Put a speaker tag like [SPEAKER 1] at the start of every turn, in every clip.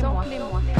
[SPEAKER 1] Samplez-moi,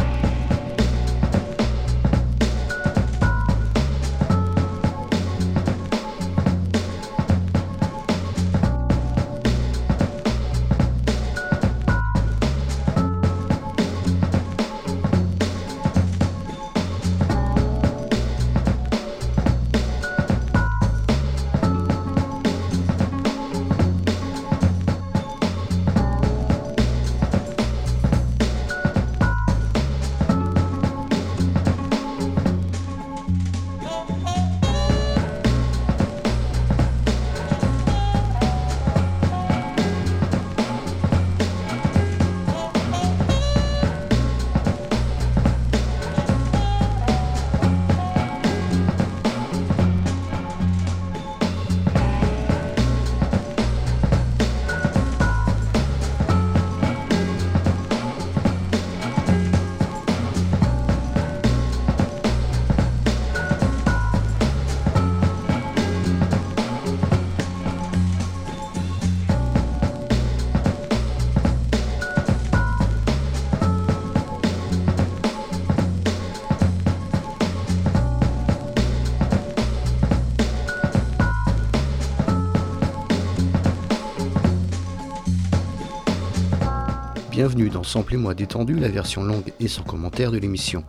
[SPEAKER 2] Bienvenue dans Samplez-moi détendu, la version longue et sans commentaire de l'émission.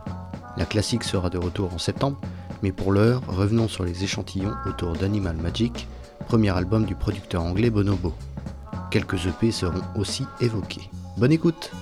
[SPEAKER 2] La classique sera de retour en septembre, mais pour l'heure, revenons sur les échantillons autour d'Animal Magic, premier album du producteur anglais Bonobo. Quelques EP seront aussi évoqués. Bonne écoute!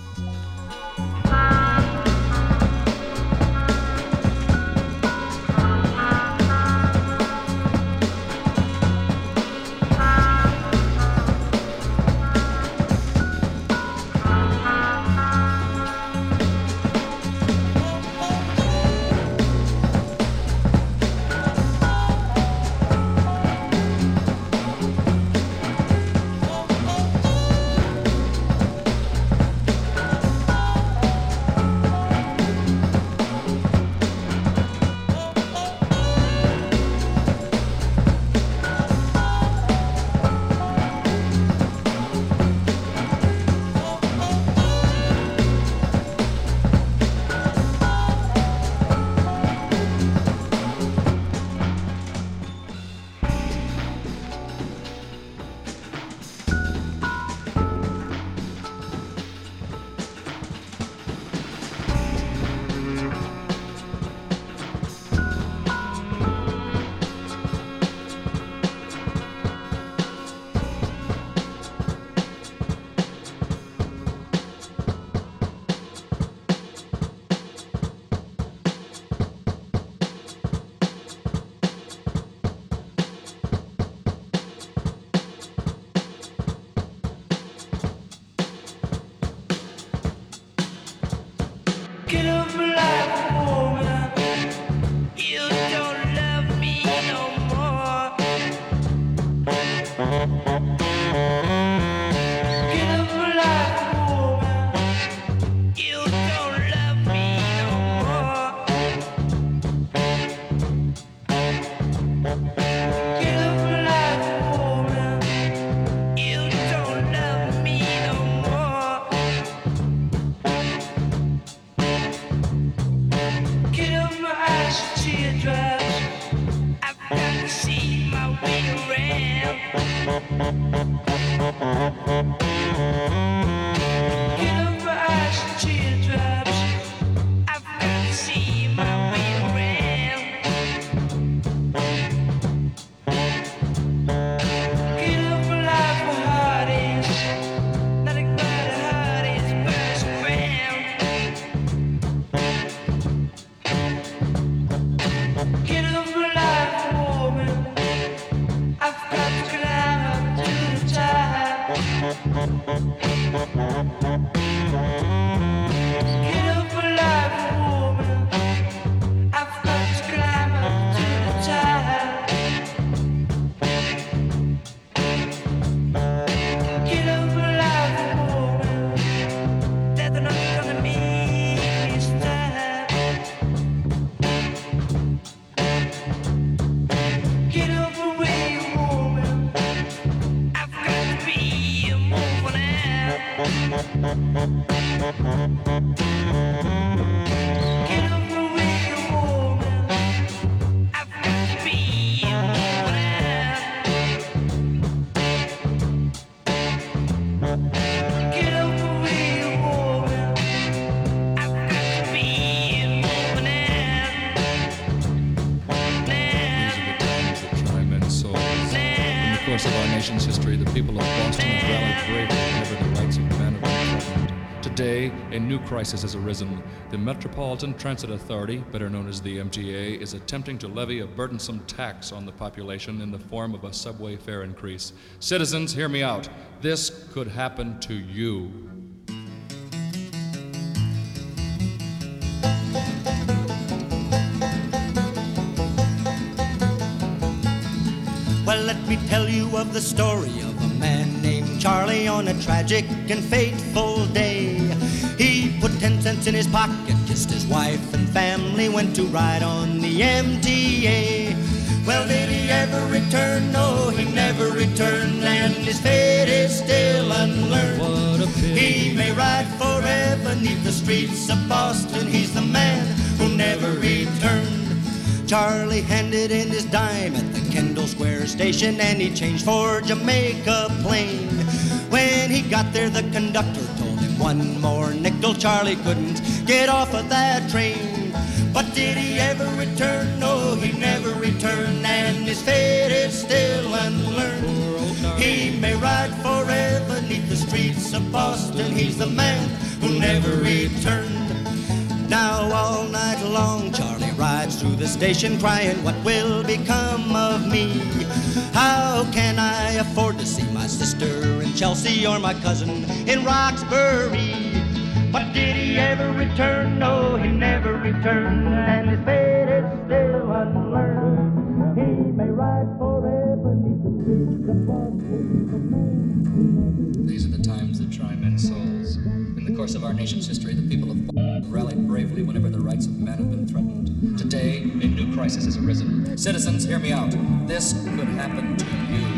[SPEAKER 1] Crisis has arisen. The Metropolitan Transit Authority, better known as the MTA, is attempting to levy a burdensome tax on the population in the form of a subway fare increase. Citizens, hear me out. This could happen to you.
[SPEAKER 3] Well, let me tell you of the story of a man named Charlie on a tragic and fateful day. Ten cents in his pocket, kissed his wife and family, went to ride on the MTA. Well, did he ever return? No, he never returned, and his fate is still unlearned.
[SPEAKER 1] What a pity.
[SPEAKER 3] He may ride forever neath the streets of Boston. He's the man who never returned. Charlie handed in his dime at the Kendall Square station and he changed for Jamaica Plain. When he got there, the conductor one more nickel. Charlie couldn't get off of that train. But did he ever return? No, he never returned, and his fate is still unlearned. He may ride forever neath the streets of Boston. He's the man who never returned. Station crying, What will become of me? How can I afford to see my sister in Chelsea or my cousin in Roxbury? But did he ever return? No, he never returned, and his fate is still unlearned. He may ride forever neath the streets of Boston.
[SPEAKER 1] These are the times that try men's souls. Course of our nation's history, the people have rallied bravely whenever the rights of man have been threatened. Today, a new crisis has arisen. Citizens, hear me out. This could happen to you.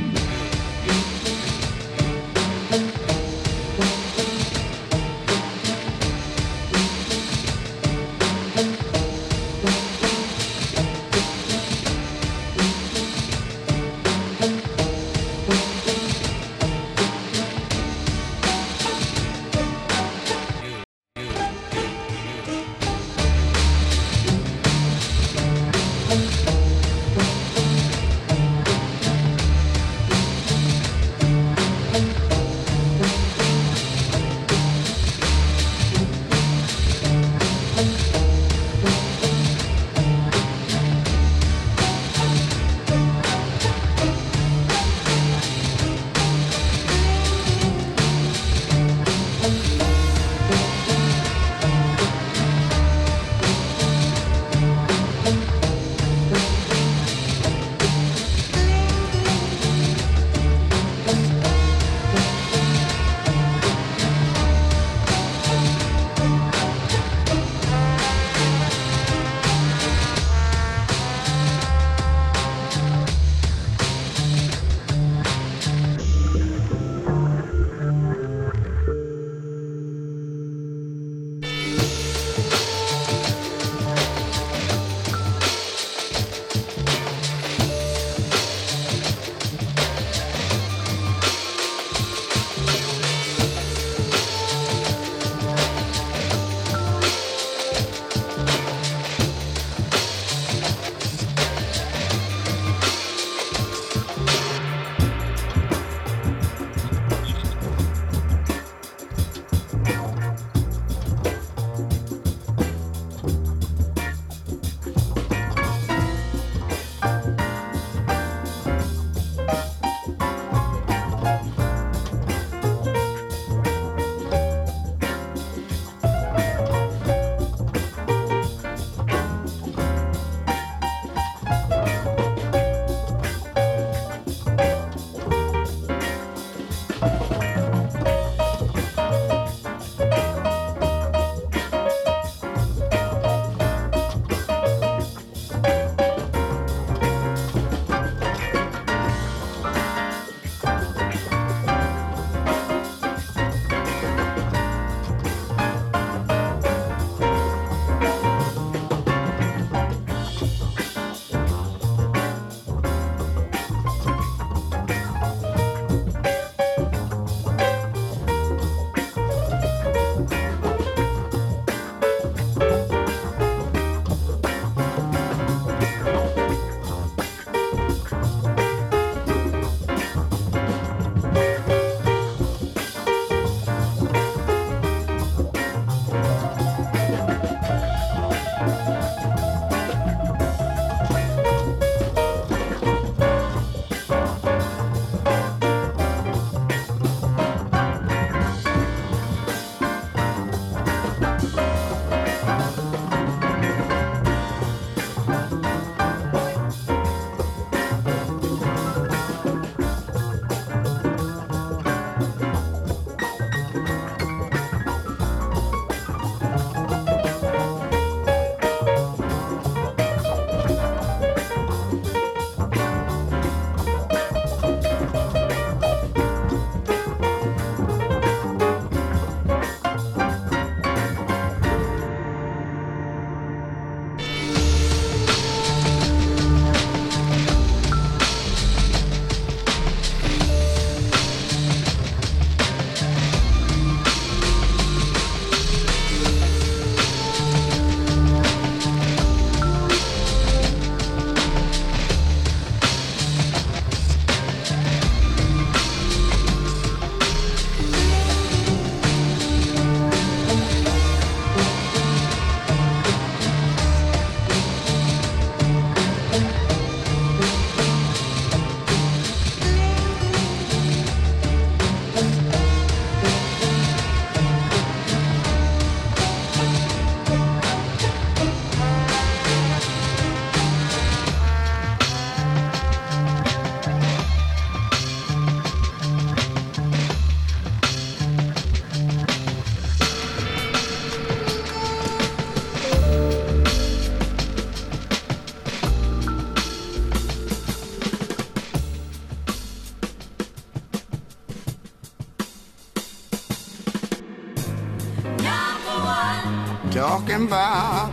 [SPEAKER 4] Talking about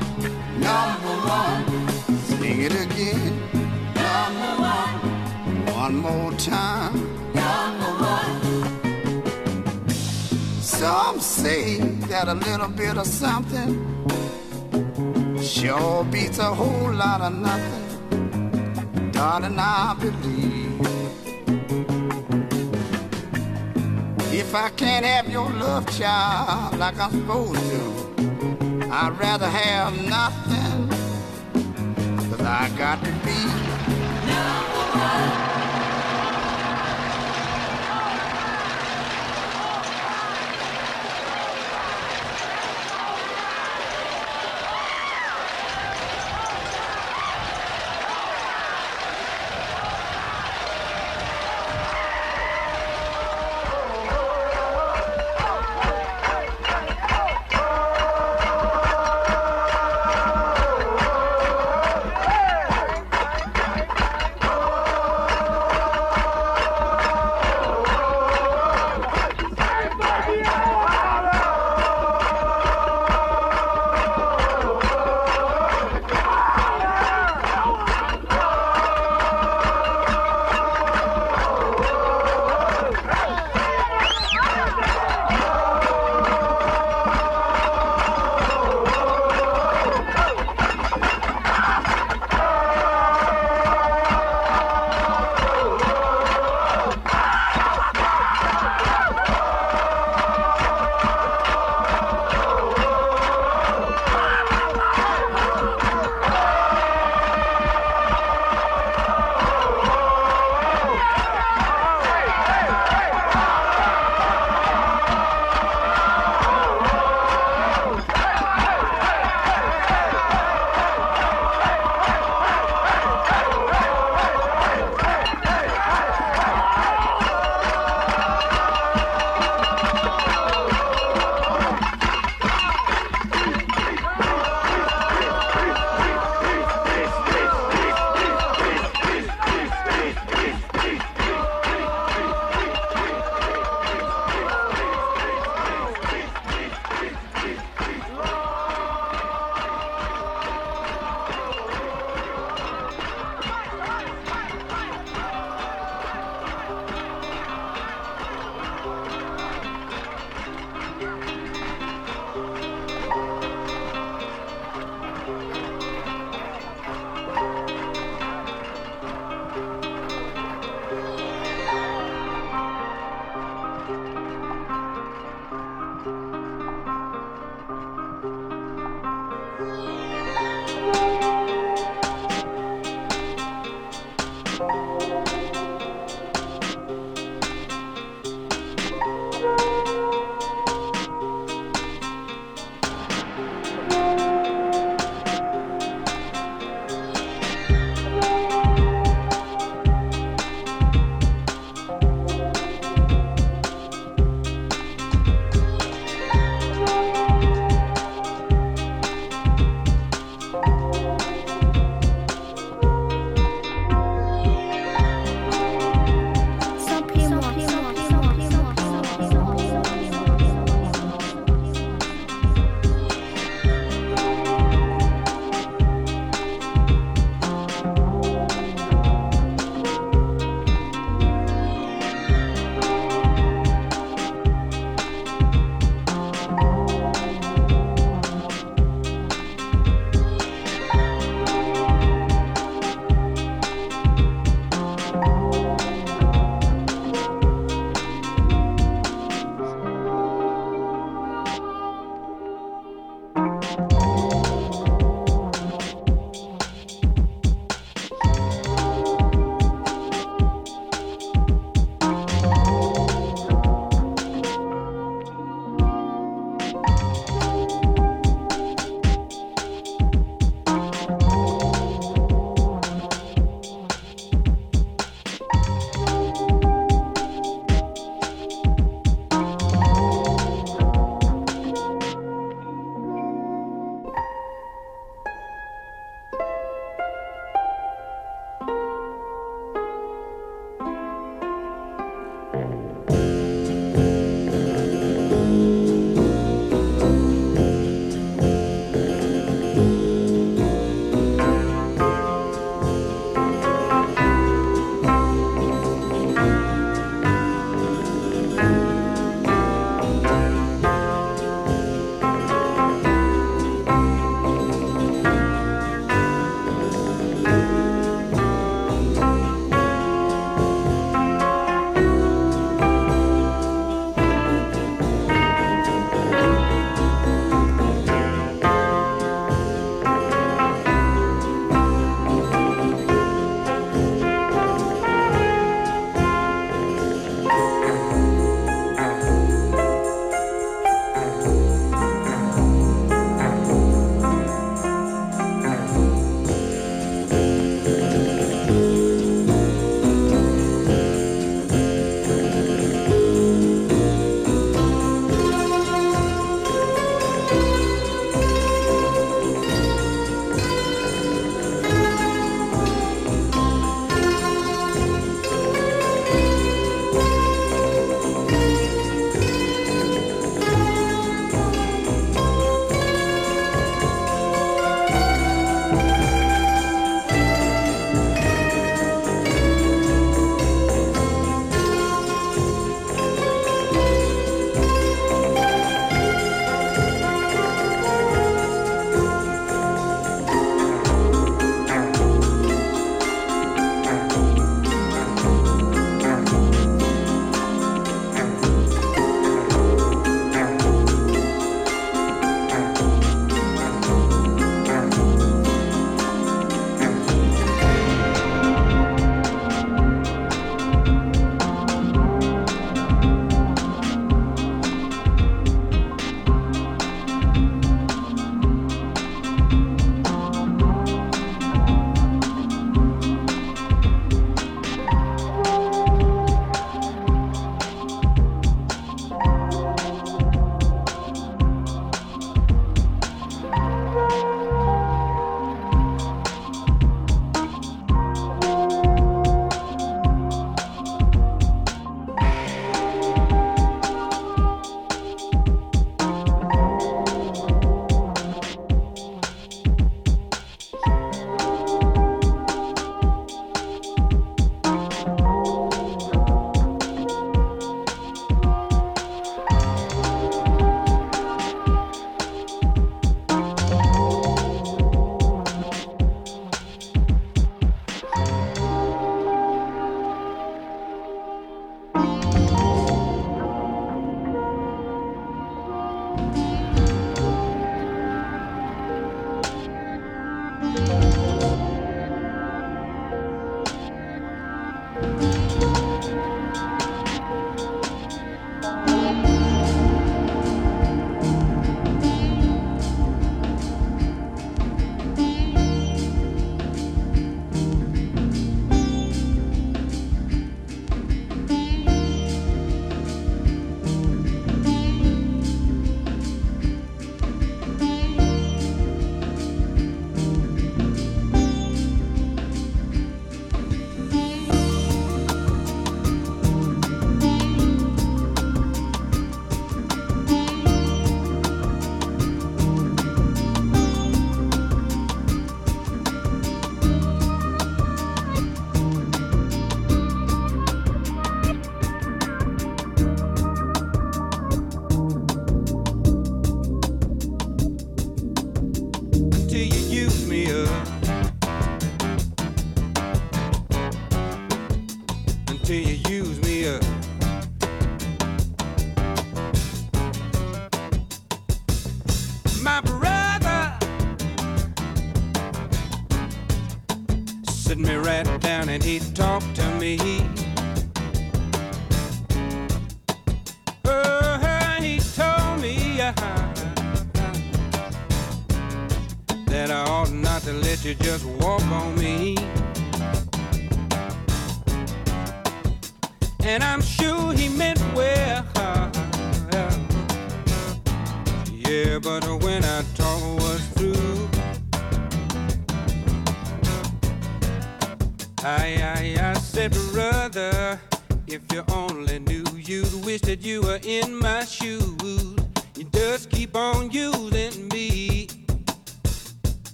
[SPEAKER 4] number one. Sing it again. Number one. One more time. Number one. Some say that a little bit of something sure beats a whole lot of nothing. Darling, I believe. If I can't have your love, child, like I'm supposed to, I'd rather have nothing. Cause I got to be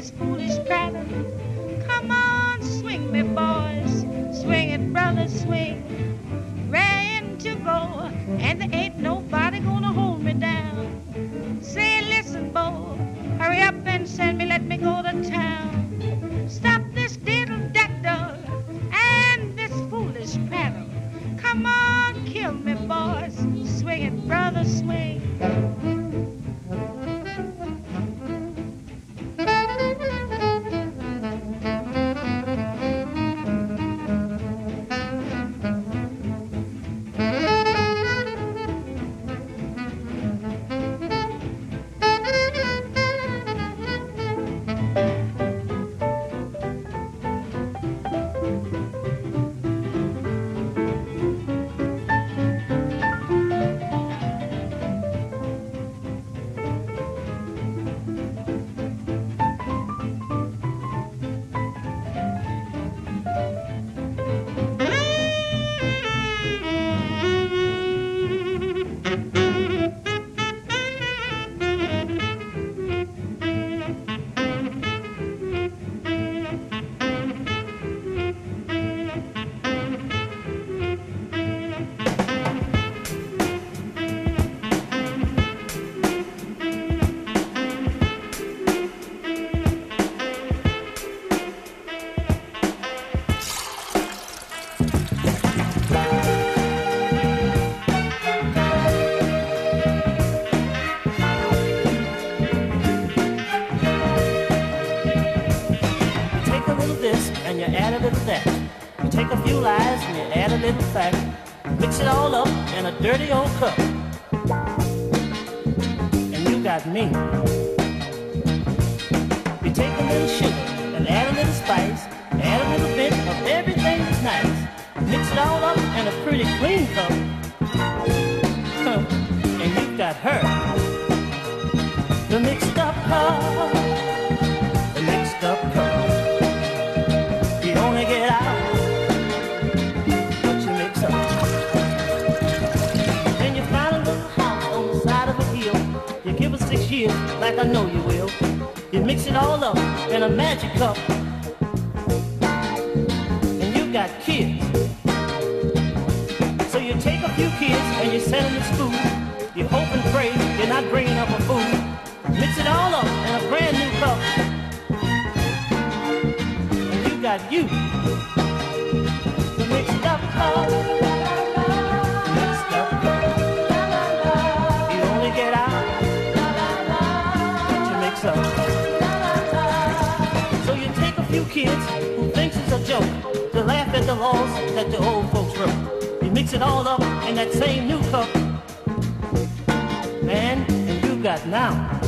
[SPEAKER 5] this foolish prattle. Come on, swing me, boys. Swing it, brother, swing. Rain to go, and there ain't nobody
[SPEAKER 6] in a dirty old cup. And you got me. You take a little sugar and add a little spice. Add a little bit of everything that's nice. Mix it all up in a pretty clean cup. And you got her. The mixed up cup. Mix it all up in a magic cup. And you got kids. So you take a few kids and you send them to school. You hope and pray you're not bringing up a fool. Mix it all up in a brand new cup. And you got you. Mixed up cup. Kids who thinks it's a joke to laugh at the laws that the old folks wrote. You mix it all up in that same new cup. Man, and you got now.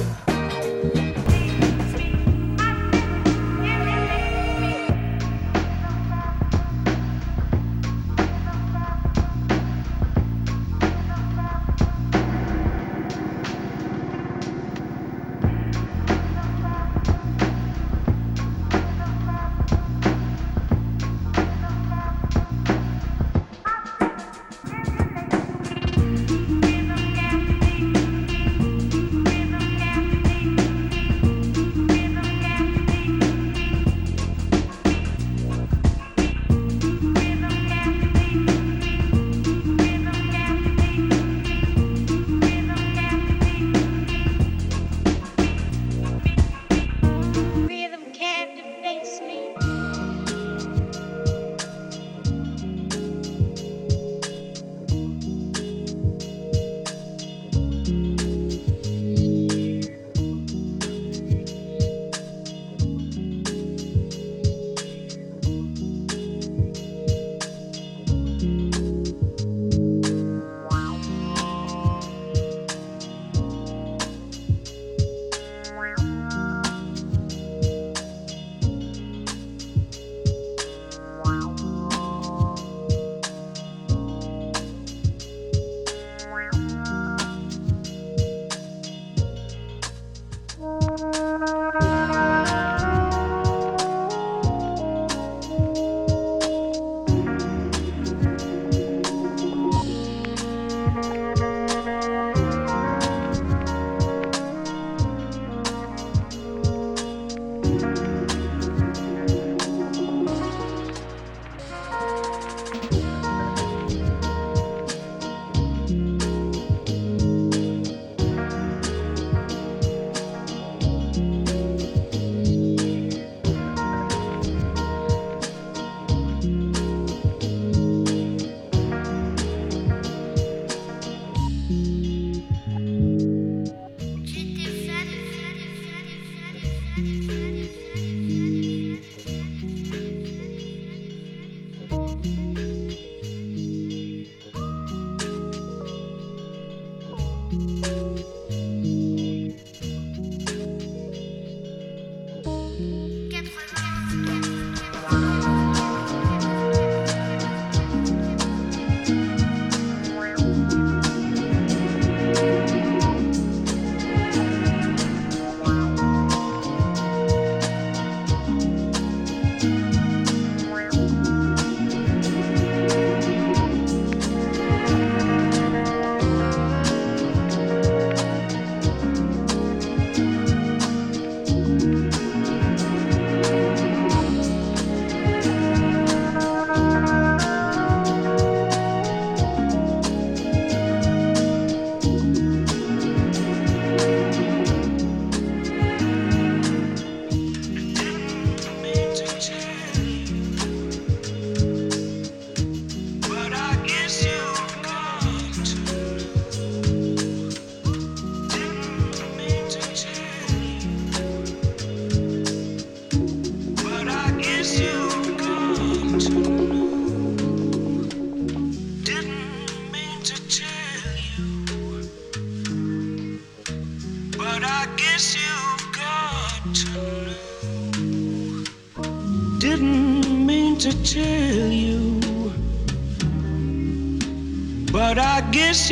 [SPEAKER 7] Guess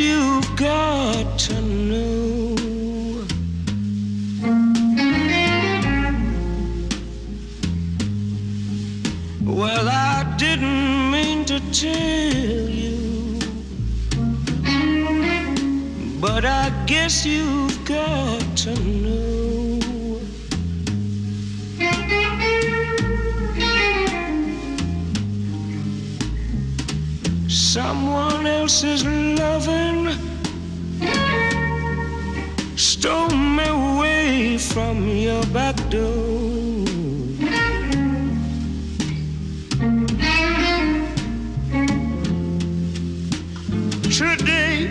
[SPEAKER 7] you've else's loving stole me away from your back door. Today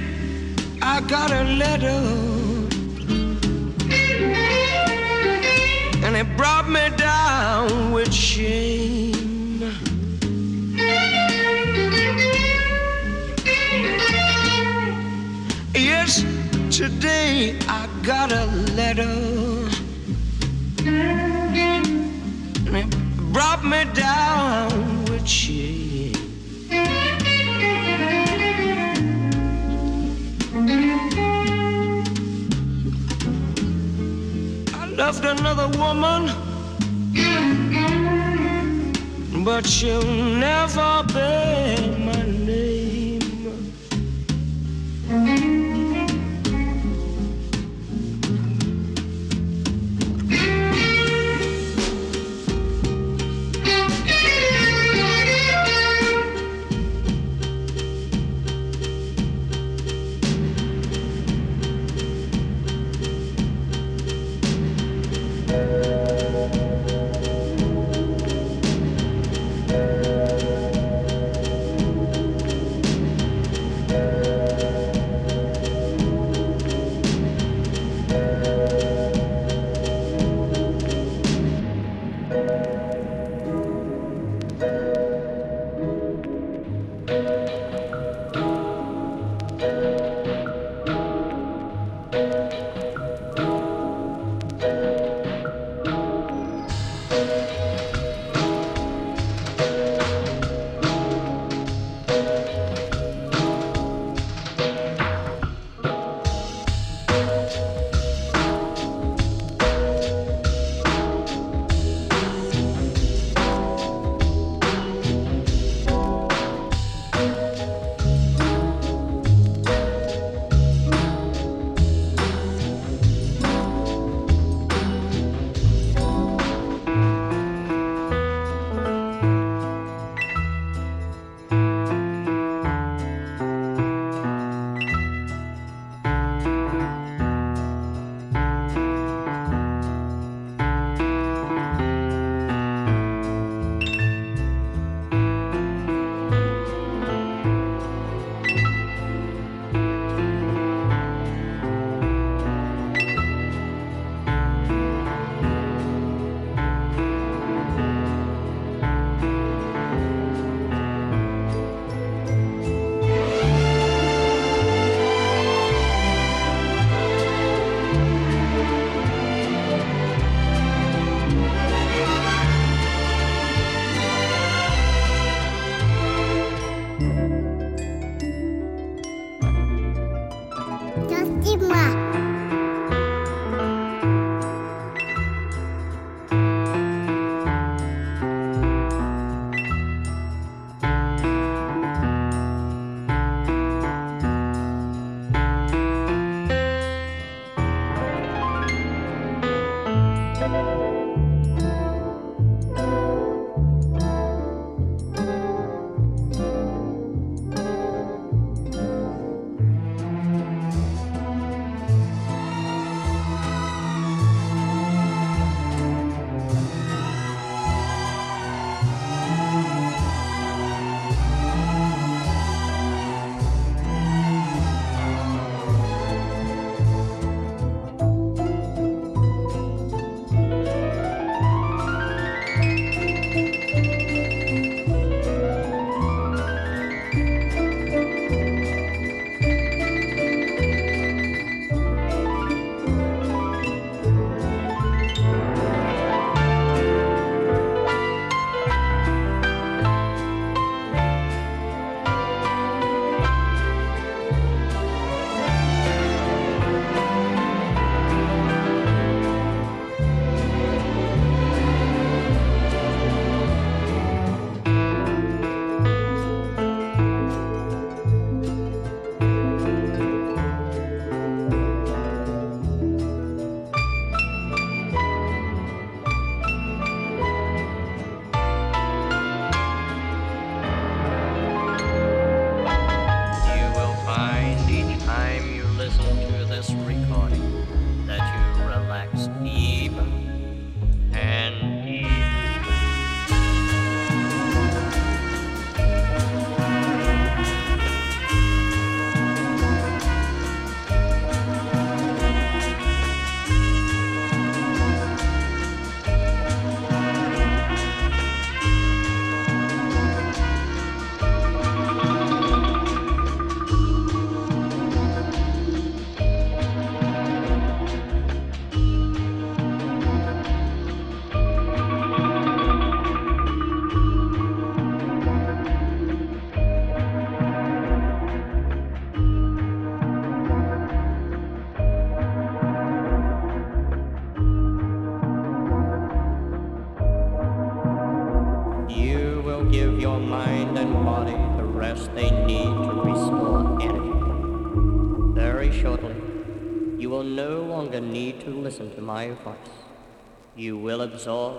[SPEAKER 7] I got a letter got a letter. And it brought me down with shame. I loved another woman, but she'll never bear my
[SPEAKER 8] advice. You will absorb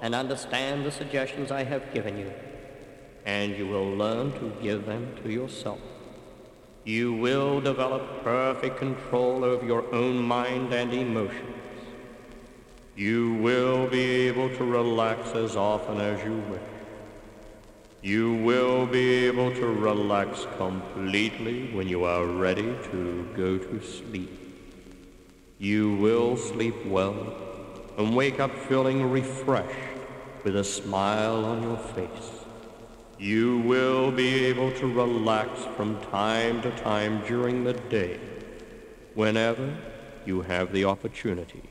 [SPEAKER 8] and understand the suggestions I have given you, and you will learn to give them to yourself. You will develop perfect control over your own mind and emotions. You will be able to relax as often as you wish. You will be able to relax completely when you are ready to go to sleep. You will sleep well and wake up feeling refreshed with a smile on your face. You will be able to relax from time to time during the day whenever you have the opportunity.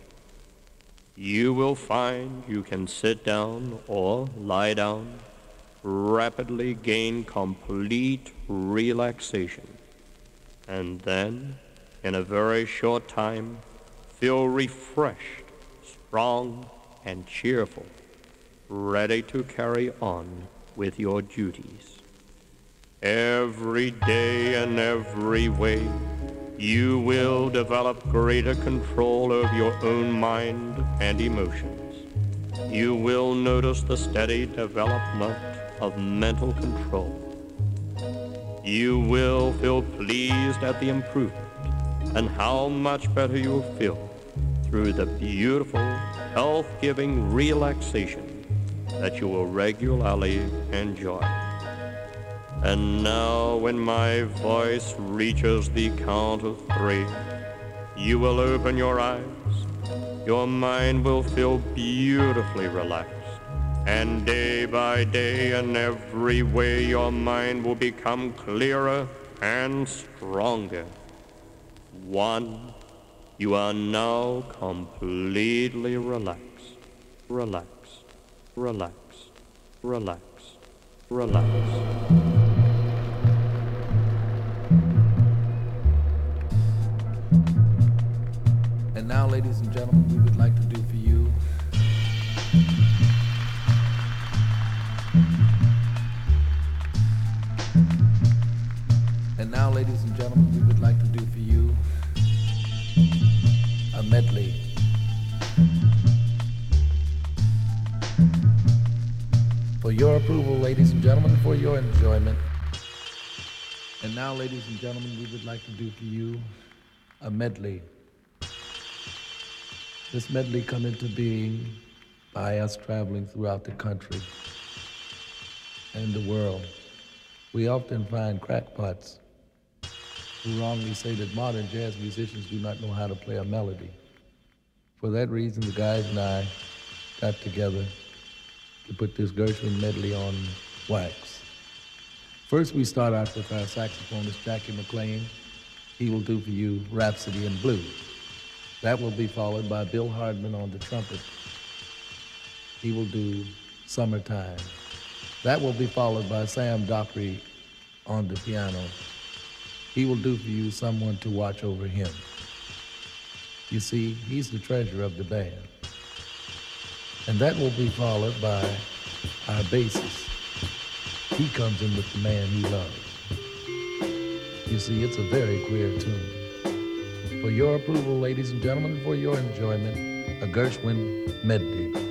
[SPEAKER 8] You will find you can sit down or lie down, rapidly gain complete relaxation, and then, in a very short time, feel refreshed, strong, and cheerful, ready to carry on with your duties. Every day and every way, you will develop greater control of your own mind and emotions. You will notice the steady development of mental control. You will feel pleased at the improvement and how much better you'll feel through the beautiful, health-giving relaxation that you will regularly enjoy. And now when my voice reaches the count of three, you will open your eyes. Your mind will feel beautifully relaxed. And day by day in every way your mind will become clearer and stronger. One, you are now completely relaxed. relaxed, relaxed, relaxed, relaxed.
[SPEAKER 9] And now, ladies and gentlemen, your approval, ladies and gentlemen, for your enjoyment. And now, ladies and gentlemen, we would like to do for you a medley. This medley come into being by us traveling throughout the country and the world. We often find crackpots who wrongly say that modern jazz musicians do not know how to play a melody. For that reason, the guys and I got together to put this Gershwin medley on wax. First, we start out with our saxophonist, Jackie McLean. He will do for you Rhapsody in Blue. That will be followed by Bill Hardman on the trumpet. He will do Summertime. That will be followed by Sam Dockery on the piano. He will do for you Someone to Watch Over Him. You see, he's the treasure of the band. And that will be followed by our bassist. He comes in with the man he loves. You see, it's a very queer tune. For your approval, ladies and gentlemen, for your enjoyment, a Gershwin medley.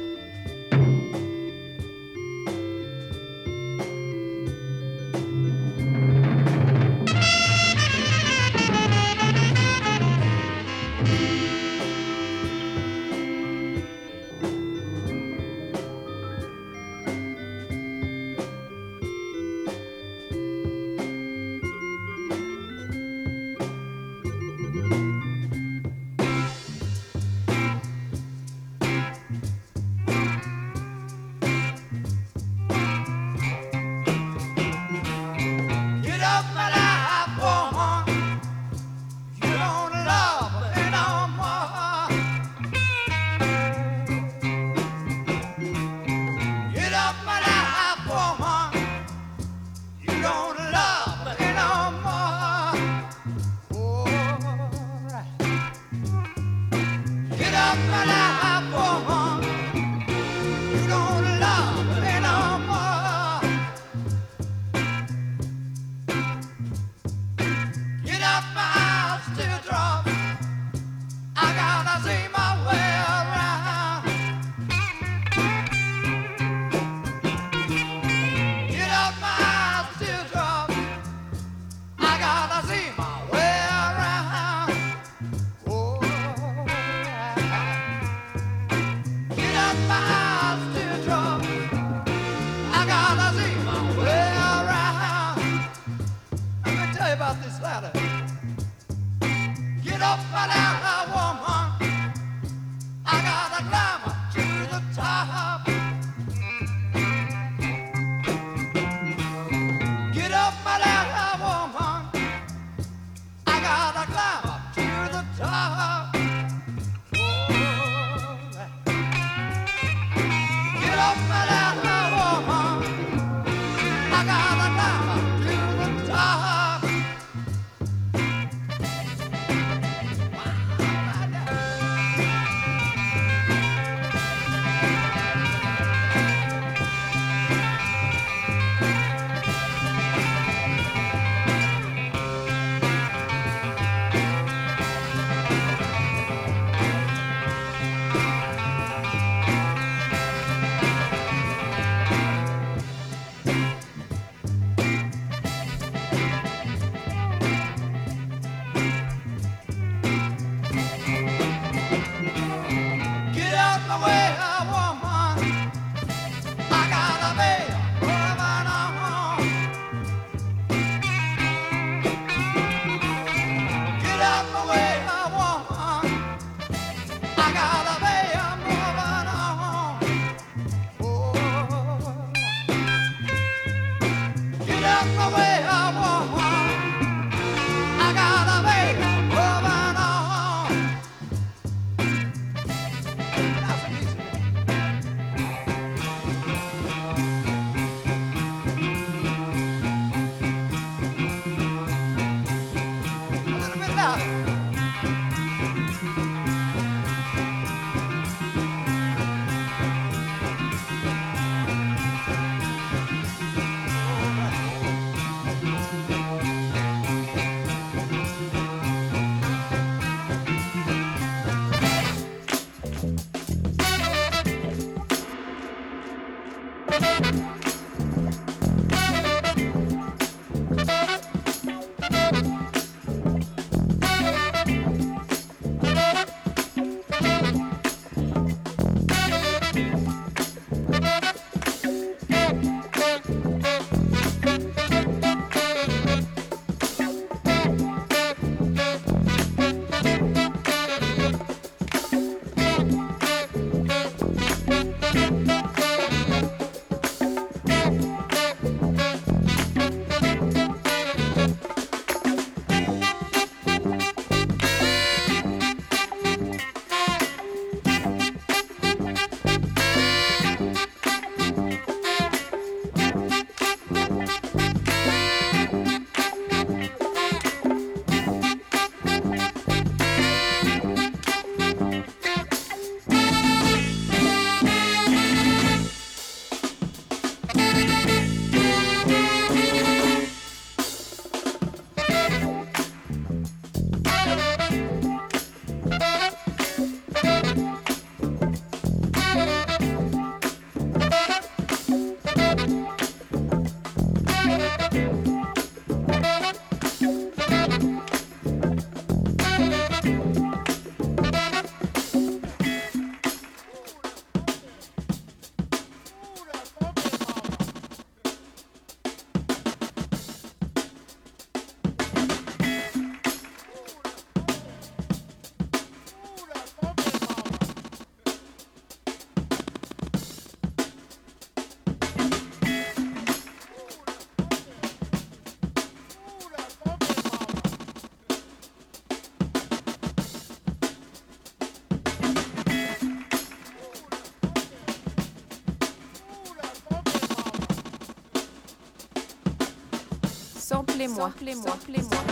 [SPEAKER 10] Samplez-moi, samplez-moi, samplez-moi,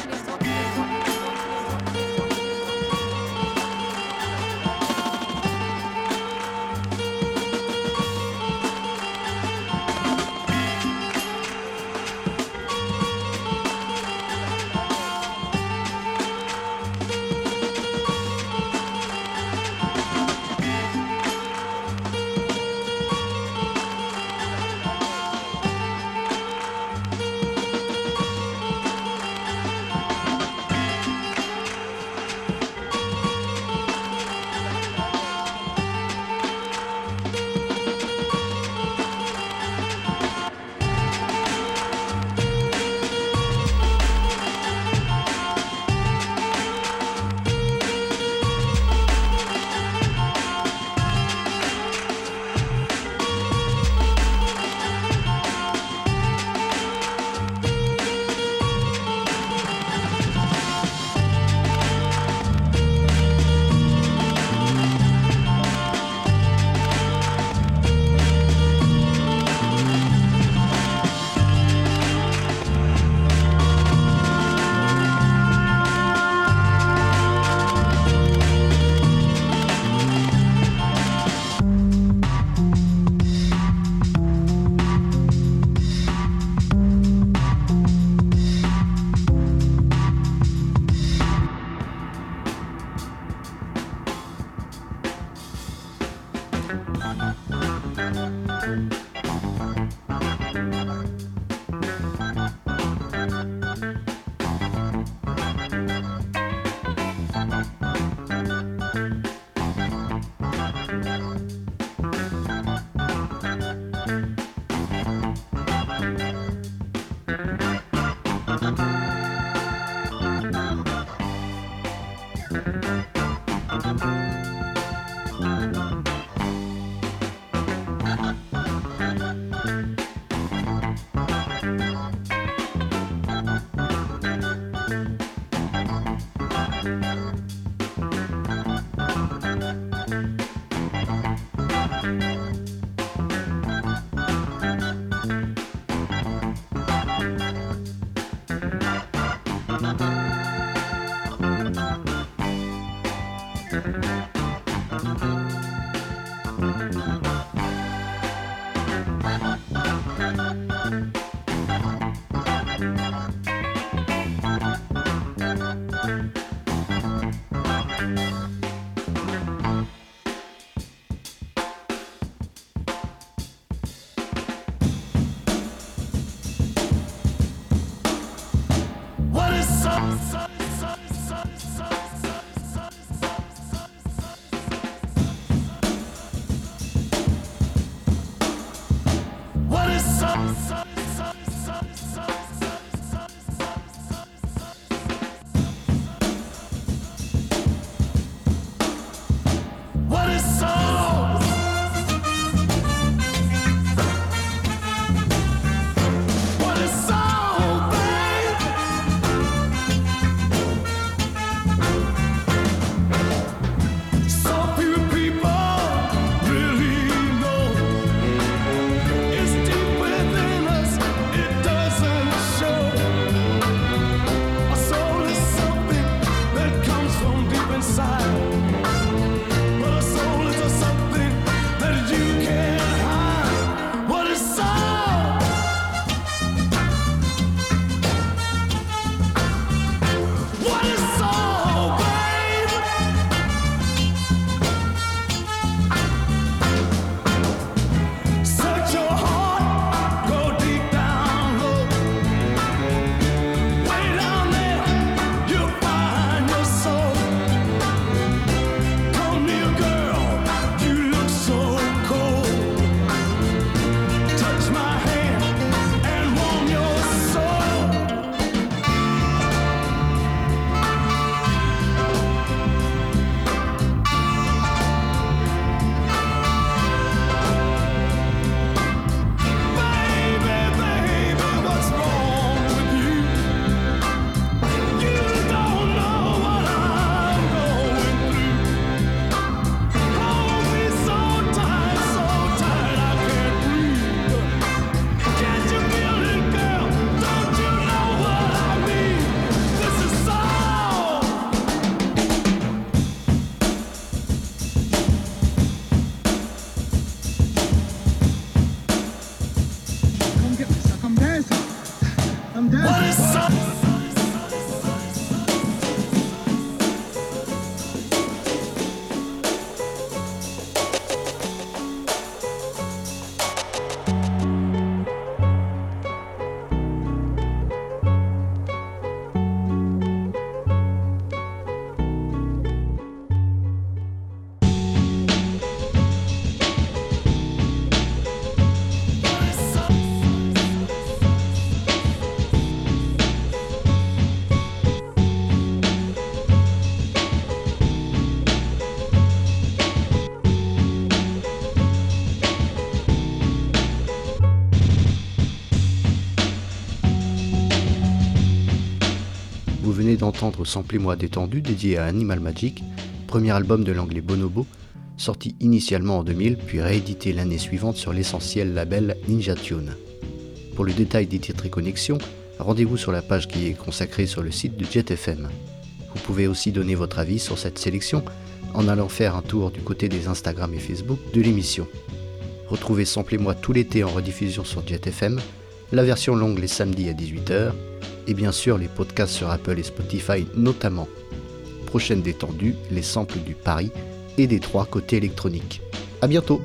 [SPEAKER 10] Awesome.
[SPEAKER 11] D'entendre Samplez-moi détendu dédié à Animal Magic, premier album de l'anglais Bonobo, sorti initialement en 2000 puis réédité l'année suivante sur l'essentiel label Ninja Tune. Pour le détail des titres et connexions, rendez-vous sur la page qui est consacrée sur le site de JetFM. Vous pouvez aussi donner votre avis sur cette sélection en allant faire un tour du côté des Instagram et Facebook de l'émission. Retrouvez Samplez-moi tout l'été en rediffusion sur JetFM, la version longue les samedis à 18h, et bien sûr les podcasts sur Apple et Spotify notamment. Prochaine détendue, les samples du Paris et des trois côtés électroniques. A bientôt